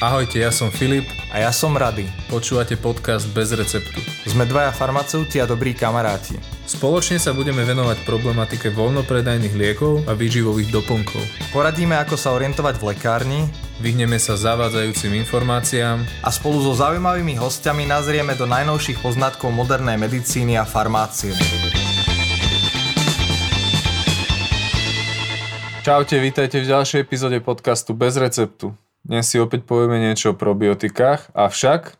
Ahojte, ja som Filip. A ja som Rady. Počúvate podcast Bez receptu. Sme dvaja farmaceuti a dobrí kamaráti. Spoločne sa budeme venovať problematike voľnopredajných liekov a výživových doplnkov. Poradíme, ako sa orientovať v lekárni, Vyhneme sa zavádzajúcim informáciám a spolu so zaujímavými hostiami nazrieme do najnovších poznatkov modernej medicíny a farmácie. Čaute, vítajte v ďalšej epizóde podcastu Bez receptu. Dnes si opäť povieme niečo o probiotikách, avšak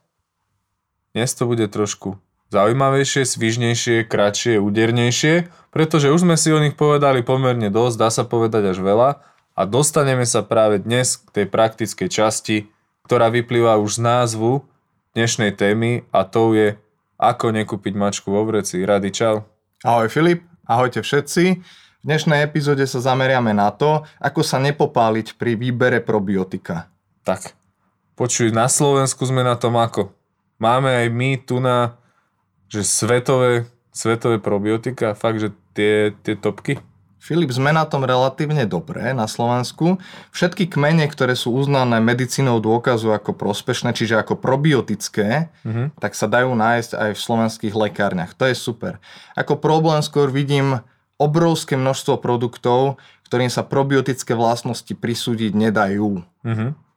dnes to bude trošku zaujímavejšie, svižnejšie, kratšie, údernejšie, pretože už sme si o nich povedali pomerne dosť, dá sa povedať až veľa a dostaneme sa práve dnes k tej praktickej časti, ktorá vyplýva už z názvu dnešnej témy a to je ako nekúpiť mačku vo vreci. Rady, čau. Ahoj Filip, ahojte všetci. V dnešnej epizóde sa zameriame na to, ako sa nepopáliť pri výbere probiotika. Tak, počuj, na Slovensku sme na tom ako? Máme aj my tu na, že svetové, svetové probiotika, fakt, že tie, tie topky? Filip, sme na tom relatívne dobré na Slovensku. Všetky kmene, ktoré sú uznané medicínou dôkazu ako prospešné, čiže ako probiotické, mm-hmm. tak sa dajú nájsť aj v slovenských lekárniach. To je super. Ako problém skôr vidím obrovské množstvo produktov, ktorým sa probiotické vlastnosti prisúdiť nedajú. Mm-hmm.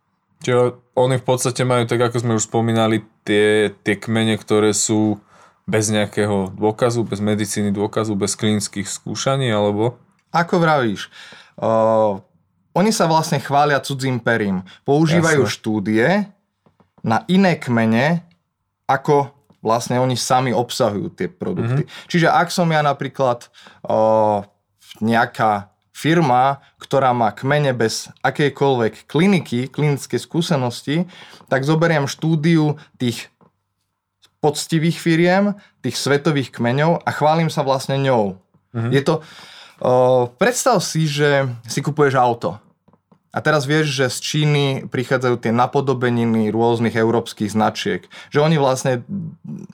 Čiže oni v podstate majú, tak ako sme už spomínali, tie, tie kmene, ktoré sú bez nejakého dôkazu, bez medicíny dôkazu, bez klinických skúšaní, alebo? Ako vravíš, uh, oni sa vlastne chvália cudzím perím. Používajú Jasne. štúdie na iné kmene, ako vlastne oni sami obsahujú tie produkty. Mm-hmm. Čiže ak som ja napríklad o, nejaká firma, ktorá má kmene bez akejkoľvek kliniky, klinické skúsenosti, tak zoberiem štúdiu tých poctivých firiem, tých svetových kmeňov a chválim sa vlastne ňou. Mm-hmm. Je to... O, predstav si, že si kupuješ auto a teraz vieš, že z Číny prichádzajú tie napodobeniny rôznych európskych značiek. Že oni vlastne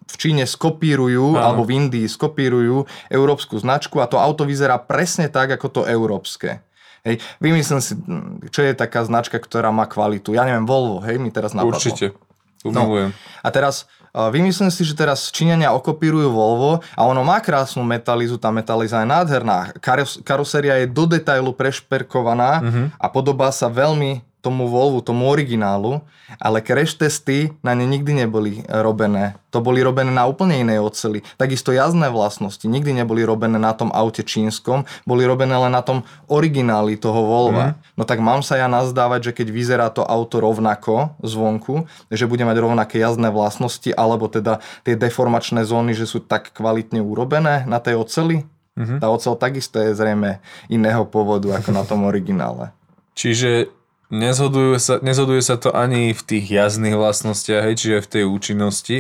v Číne skopírujú, Áno. alebo v Indii skopírujú európsku značku a to auto vyzerá presne tak, ako to európske. Hej, vymyslím si, čo je taká značka, ktorá má kvalitu. Ja neviem, Volvo, hej, mi teraz napadlo. Určite. Umilujem. No. A teraz vymyslím si, že teraz Číňania okopírujú Volvo a ono má krásnu metalizu, tá metaliza je nádherná. Karos- karoséria je do detailu prešperkovaná uh-huh. a podobá sa veľmi tomu Volvu, tomu originálu, ale crash testy na ne nikdy neboli robené. To boli robené na úplne inej oceli. Takisto jazdné vlastnosti nikdy neboli robené na tom aute čínskom, boli robené len na tom origináli toho Volva. Mm. No tak mám sa ja nazdávať, že keď vyzerá to auto rovnako zvonku, že bude mať rovnaké jazdné vlastnosti, alebo teda tie deformačné zóny, že sú tak kvalitne urobené na tej oceli. Mm-hmm. Tá ocel takisto je zrejme iného pôvodu ako na tom originále. Čiže Nezhoduje sa, nezhoduje sa to ani v tých jazdných vlastnostiach, hej, čiže v tej účinnosti,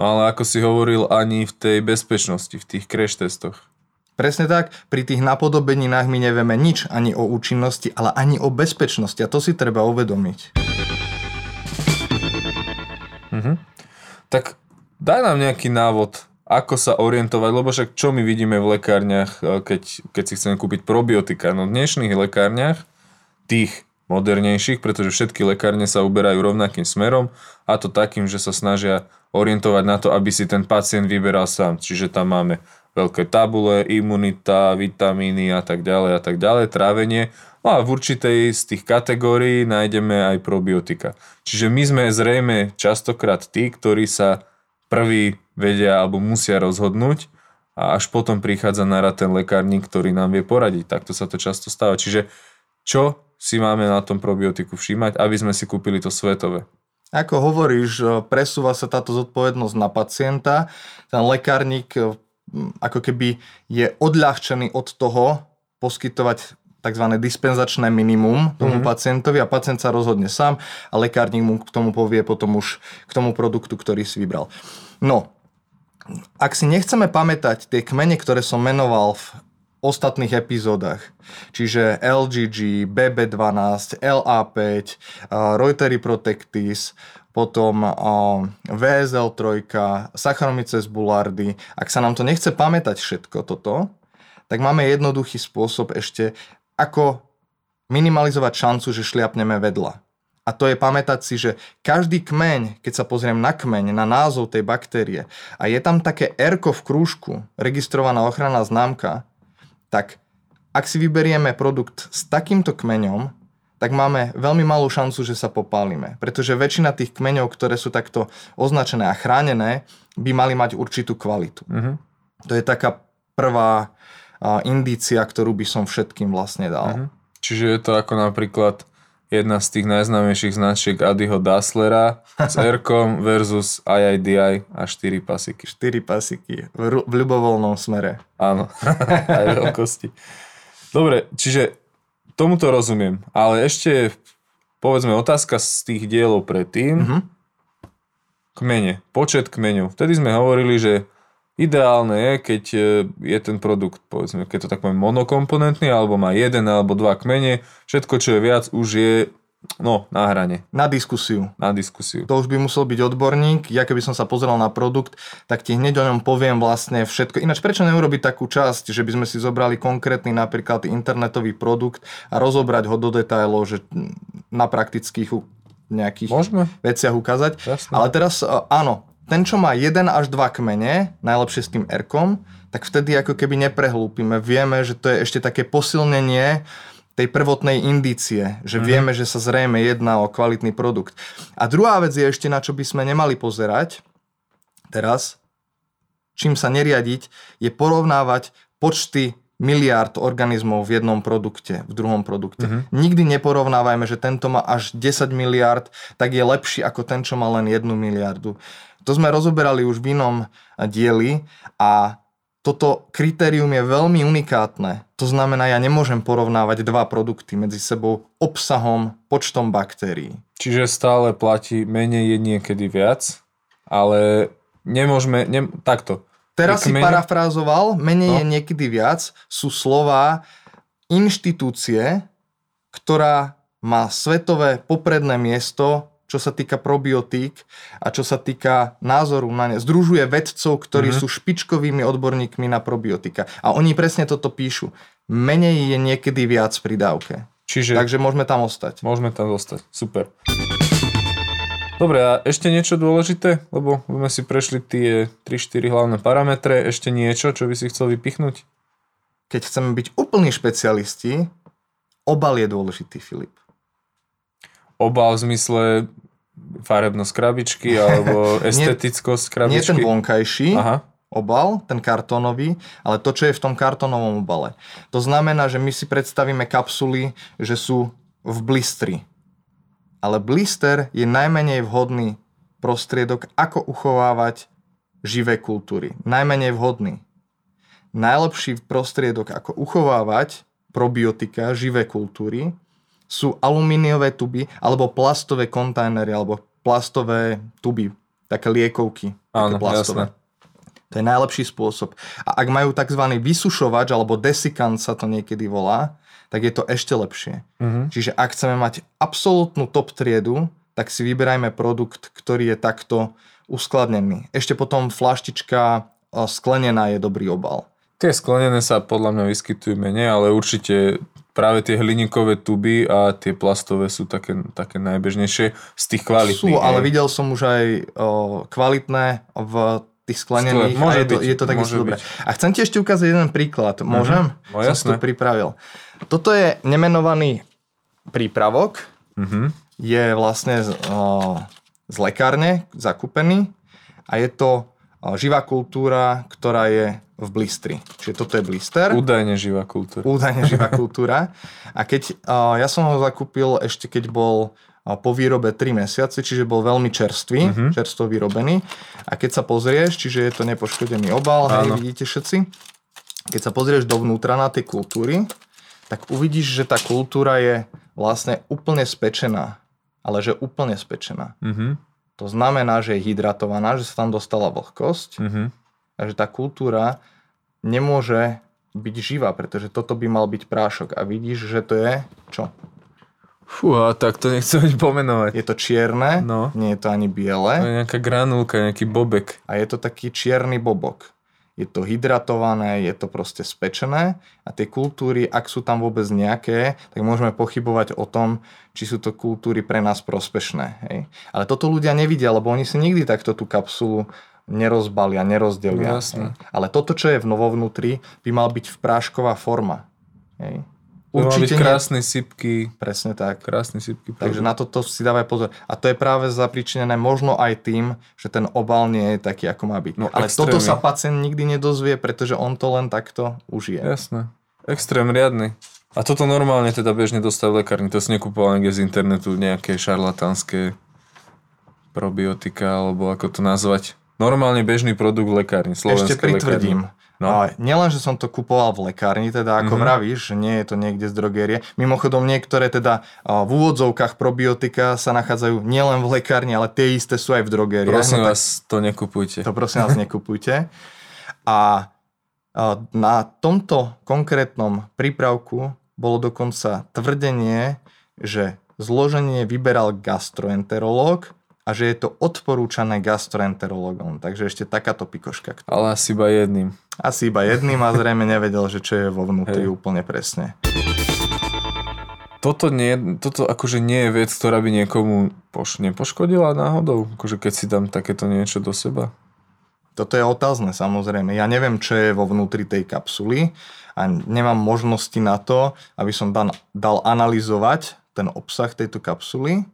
no ale ako si hovoril, ani v tej bezpečnosti, v tých crash testoch. Presne tak, pri tých napodobeninách my nevieme nič ani o účinnosti, ale ani o bezpečnosti a to si treba uvedomiť. Mhm. Tak daj nám nejaký návod, ako sa orientovať, lebo však čo my vidíme v lekárniach, keď, keď si chceme kúpiť probiotika. No v dnešných lekárniach tých modernejších, pretože všetky lekárne sa uberajú rovnakým smerom a to takým, že sa snažia orientovať na to, aby si ten pacient vyberal sám. Čiže tam máme veľké tabule, imunita, vitamíny a tak ďalej a tak ďalej, trávenie. No a v určitej z tých kategórií nájdeme aj probiotika. Čiže my sme zrejme častokrát tí, ktorí sa prvý vedia alebo musia rozhodnúť a až potom prichádza na rad ten lekárnik, ktorý nám vie poradiť. Takto sa to často stáva. Čiže čo si máme na tom probiotiku všímať, aby sme si kúpili to svetové. Ako hovoríš, presúva sa táto zodpovednosť na pacienta. Ten lekárnik ako keby je odľahčený od toho poskytovať tzv. dispenzačné minimum tomu mm-hmm. pacientovi a pacient sa rozhodne sám a lekárnik mu k tomu povie potom už k tomu produktu, ktorý si vybral. No, ak si nechceme pamätať tie kmene, ktoré som menoval v ostatných epizódach. Čiže LGG, BB12, LA5, Reuteri Protectis, potom VSL3, Saccharomyces boulardii. Ak sa nám to nechce pamätať všetko toto, tak máme jednoduchý spôsob ešte, ako minimalizovať šancu, že šliapneme vedľa. A to je pamätať si, že každý kmeň, keď sa pozriem na kmeň, na názov tej baktérie a je tam také R v krúžku, registrovaná ochranná známka, tak ak si vyberieme produkt s takýmto kmeňom, tak máme veľmi malú šancu, že sa popálime. Pretože väčšina tých kmeňov, ktoré sú takto označené a chránené, by mali mať určitú kvalitu. Mhm. To je taká prvá indícia, ktorú by som všetkým vlastne dal. Mhm. Čiže je to ako napríklad jedna z tých najznámejších značiek Adiho Dasslera s r versus IIDI a 4 pasiky. 4 pasiky v, v ľubovoľnom smere. Áno, aj veľkosti. Dobre, čiže tomuto rozumiem, ale ešte povedzme otázka z tých dielov predtým. Mhm. Kmene, počet kmeňov. Vtedy sme hovorili, že ideálne je, keď e, je ten produkt, povedzme, keď to tak poviem, monokomponentný, alebo má jeden alebo dva kmene, všetko, čo je viac, už je no, na hrane, Na diskusiu. na diskusiu. To už by musel byť odborník. Ja keby som sa pozrel na produkt, tak ti hneď o ňom poviem vlastne všetko. Ináč prečo neurobiť takú časť, že by sme si zobrali konkrétny napríklad internetový produkt a rozobrať ho do detajlov, že na praktických nejakých Môžeme? veciach ukázať. Jasné. Ale teraz e, áno, ten, čo má 1 až 2 kmene, najlepšie s tým r tak vtedy ako keby neprehlúpime. Vieme, že to je ešte také posilnenie tej prvotnej indície, že vieme, že sa zrejme jedná o kvalitný produkt. A druhá vec je ešte, na čo by sme nemali pozerať teraz, čím sa neriadiť, je porovnávať počty miliárd organizmov v jednom produkte, v druhom produkte. Mhm. Nikdy neporovnávajme, že tento má až 10 miliárd, tak je lepší ako ten, čo má len 1 miliardu. To sme rozoberali už v inom dieli a toto kritérium je veľmi unikátne. To znamená, ja nemôžem porovnávať dva produkty medzi sebou obsahom, počtom baktérií. Čiže stále platí menej je niekedy viac, ale nemôžeme, ne, takto. Teraz si Kmene- parafrázoval, menej No. je niekedy viac, sú slova inštitúcie, ktorá má svetové popredné miesto, čo sa týka probiotík a čo sa týka názoru na ne. Združuje vedcov, ktorí Mhm. sú špičkovými odborníkmi na probiotika. A oni presne toto píšu. Menej je niekedy viac pri dávke. Čiže Takže môžeme tam ostať. môžeme tam zostať. Super. Dobre, a ešte niečo dôležité? Lebo sme si prešli tie 3-4 hlavné parametre. Ešte niečo, čo by si chcel vypichnúť? Keď chceme byť úplní špecialisti, obal je dôležitý, Filip. Obal v zmysle farebnosť krabičky alebo estetickosť krabičky? Nie ten vonkajší, Aha. obal, ten kartónový, ale to, čo je v tom kartónovom obale. To znamená, že my si predstavíme kapsuly, že sú v blistri. Ale blister je najmenej vhodný prostriedok, ako uchovávať živé kultúry. Najmenej vhodný. Najlepší prostriedok, ako uchovávať probiotika, živé kultúry, sú alumíniové tuby alebo plastové kontajnery alebo plastové tuby, také liekovky. také Áno, jasné. to je najlepší spôsob. A ak majú tzv. vysušovač, alebo desikant sa to niekedy volá, tak je to ešte lepšie. Mhm. Čiže ak chceme mať absolútnu top triedu, tak si vyberajme produkt, ktorý je takto uskladnený. Ešte potom flaštička e, sklenená je dobrý obal. Tie sklenené sa podľa mňa vyskytujú menej, ale určite práve tie hliníkové tuby a tie plastové sú také, také najbežnejšie z tých kvalitných. Sú, ale videl som už aj o, kvalitné v tých sklenených Skle- môže a je to, byť, je to takisto dobré. A chcem ti ešte ukázať jeden príklad. Môžem? No som si to jasné. pripravil. Toto je nemenovaný prípravok. Mhm. Je vlastne z, o, z lekárne zakúpený a je to živá kultúra, ktorá je v blistri. Čiže toto je blister. Údajne živá kultúra. Údajne živá kultúra. A keď, ja som ho zakúpil ešte keď bol po výrobe 3 mesiace, čiže bol veľmi čerstvý, Mhm. mm-hmm. čerstvo vyrobený. A keď sa pozrieš, čiže je to nepoškodený obal, hej, vidíte všetci. Keď sa pozrieš dovnútra na tej kultúry, tak uvidíš, že tá kultúra je vlastne úplne spečená. Ale že úplne spečená. Mhm. To znamená, že je hydratovaná, že sa tam dostala vlhkosť Mhm. a že tá kultúra nemôže byť živá, pretože toto by mal byť prášok. A vidíš, že to je čo? Fúha, tak to nechcem ani pomenovať. Je to čierne, No. nie je to ani To biele je nejaká granulka, nejaký bobek. a je to taký čierny bobok. Je to hydratované, je to proste spečené a tie kultúry, ak sú tam vôbec nejaké, tak môžeme pochybovať o tom, či sú to kultúry pre nás prospešné. Hej. Ale toto ľudia nevidia, lebo oni si nikdy takto tú kapsulu nerozbalia, nerozdelia. No, Ale toto, čo je v novovnútri, by mal byť v prášková forma. Hej. Určite byť krásne sypky. Presne tak. Krásne sypky. Takže na toto si dávaj pozor. A to je práve zapričinené možno aj tým, že ten obal nie je taký, ako má byť. No, Ale extrémne. toto sa pacient nikdy nedozvie, pretože on to len takto užije. Jasné. Extrém riadny. A toto normálne teda bežne dostáva v lekárni. To si nekupoval niekde z internetu nejaké šarlatánske probiotika, alebo ako to nazvať. Normálne bežný produkt v lekárni. Ešte pritvrdím. Lekárni. No. nielen, že som to kupoval v lekárni, teda ako mm-hmm. vravíš, nie je to niekde z drogérie. Mimochodom, niektoré teda v úvodzovkách probiotika sa nachádzajú nielen v lekárni, ale tie isté sú aj v drogériách. Prosím no, vás, to nekupujte. To prosím vás, nekupujte. A na tomto konkrétnom prípravku bolo dokonca tvrdenie, že zloženie vyberal gastroenterológ a že je to odporúčané gastroenterologom. Takže ešte takáto pikoška. Ktorá... Ale asi iba jedným. Asi iba jedným a zrejme nevedel, že čo je vo vnútri Hej. úplne presne. Toto, nie, toto akože nie je vec, ktorá by niekomu poš- nepoškodila náhodou? Akože keď si dám takéto niečo do seba? Toto je otázne samozrejme. Ja neviem, čo je vo vnútri tej kapsuly a nemám možnosti na to, aby som dal, dal analyzovať ten obsah tejto kapsuly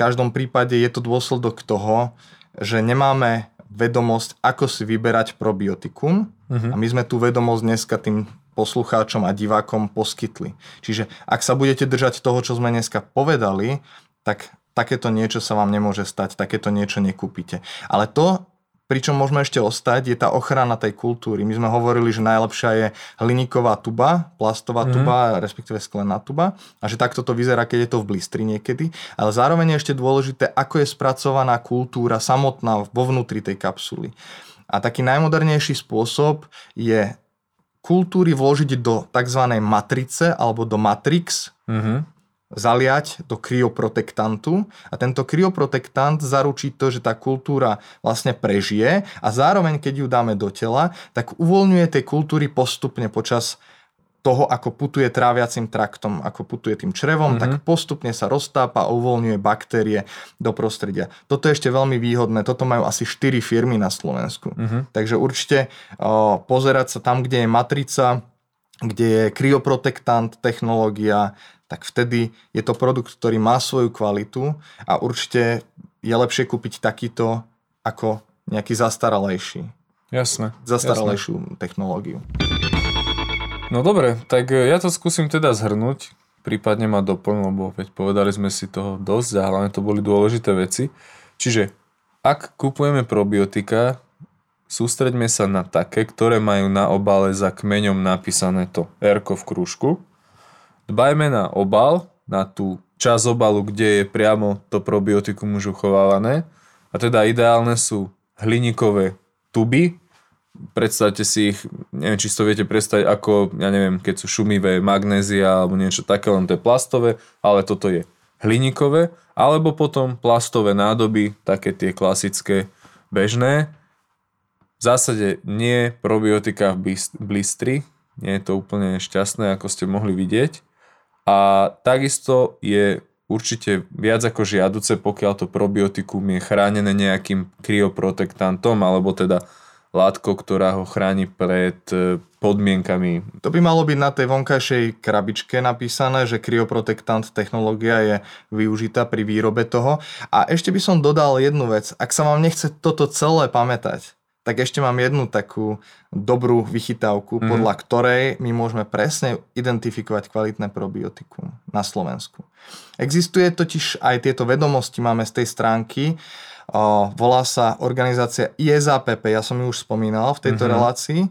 každom prípade je to dôsledok toho, že nemáme vedomosť, ako si vyberať probiotikum uh-huh. a my sme tú vedomosť dneska tým poslucháčom a divákom poskytli. Čiže ak sa budete držať toho, čo sme dneska povedali, tak takéto niečo sa vám nemôže stať, takéto niečo nekúpite. Ale to, Pričom môžeme ešte ostať, je tá ochrana tej kultúry. My sme hovorili, že najlepšia je hliníková tuba, plastová mm. tuba, respektíve sklená tuba a že takto to vyzerá, keď je to v blistri niekedy. Ale zároveň je ešte dôležité, ako je spracovaná kultúra samotná vo vnútri tej kapsuly. A taký najmodernejší spôsob je kultúry vložiť do tzv. matrice alebo do matrix, mm-hmm zaliať do kryoprotektantu a tento kryoprotektant zaručí to, že tá kultúra vlastne prežije a zároveň, keď ju dáme do tela, tak uvoľňuje tie kultúry postupne počas toho, ako putuje tráviacim traktom, ako putuje tým črevom, mm-hmm. tak postupne sa roztápa a uvoľňuje baktérie do prostredia. Toto je ešte veľmi výhodné, toto majú asi 4 firmy na Slovensku. Mm-hmm. Takže určite o, pozerať sa tam, kde je matrica, kde je kryoprotektant technológia, tak vtedy je to produkt, ktorý má svoju kvalitu a určite je lepšie kúpiť takýto ako nejaký zastaralejší. Jasné. Zastaralejšiu jasné. technológiu. No dobre, tak ja to skúsim teda zhrnúť, prípadne ma doplň, lebo veď povedali sme si toho dosť a hlavne to boli dôležité veci. Čiže ak kupujeme probiotika, sústreďme sa na také, ktoré majú na obale za kmeňom napísané to R v krúžku Dbajme na obal, na tú časť obalu, kde je priamo to probiotikum už uchovávané. A teda ideálne sú hliníkové tuby. Predstavte si ich, neviem, či to viete predstaviť ako, ja neviem, keď sú šumivé magnézia alebo niečo také, len to je plastové, ale toto je hliníkové, alebo potom plastové nádoby, také tie klasické bežné. V zásade nie probiotika v blistri, nie je to úplne šťastné, ako ste mohli vidieť. A takisto je určite viac ako žiaduce, pokiaľ to probiotikum je chránené nejakým kryoprotektantom, alebo teda látkou, ktorá ho chráni pred e, podmienkami. To by malo byť na tej vonkajšej krabičke napísané, že kryoprotektant technológia je využitá pri výrobe toho. A ešte by som dodal jednu vec. Ak sa vám nechce toto celé pamätať, tak ešte mám jednu takú dobrú vychytávku, mm. podľa ktorej my môžeme presne identifikovať kvalitné probiotikum na Slovensku. Existuje totiž aj tieto vedomosti, máme z tej stránky, o, volá sa organizácia ISAPP, ja som ju už spomínal v tejto mm-hmm. relácii,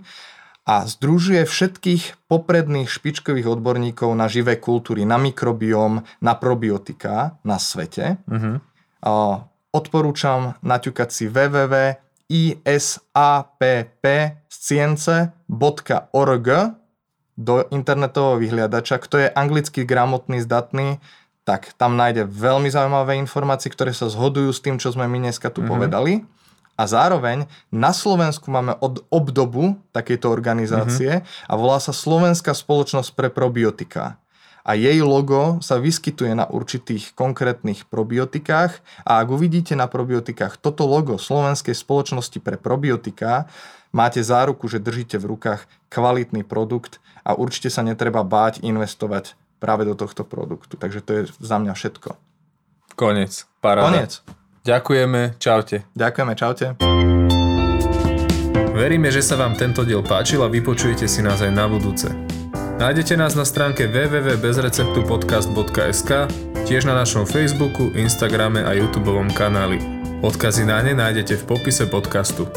a združuje všetkých popredných špičkových odborníkov na živé kultúry, na mikrobióm, na probiotika na svete. Mm-hmm. O, odporúčam naťukať si www isappscience.org do internetového vyhliadača. Kto je anglicky gramotný, zdatný, tak tam nájde veľmi zaujímavé informácie, ktoré sa zhodujú s tým, čo sme my dneska tu mm-hmm. povedali. A zároveň na Slovensku máme od obdobu takejto organizácie mm-hmm. a volá sa Slovenská spoločnosť pre probiotika a jej logo sa vyskytuje na určitých konkrétnych probiotikách a ak uvidíte na probiotikách toto logo Slovenskej spoločnosti pre probiotika, máte záruku, že držíte v rukách kvalitný produkt a určite sa netreba báť investovať práve do tohto produktu. Takže to je za mňa všetko. Konec. Paráda. Konec. Ďakujeme. Čaute. Ďakujeme. Čaute. Veríme, že sa vám tento diel páčil a vypočujete si nás aj na budúce. Nájdete nás na stránke www.bezreceptupodcast.sk, tiež na našom Facebooku, Instagrame a YouTube kanáli. Odkazy na ne nájdete v popise podcastu.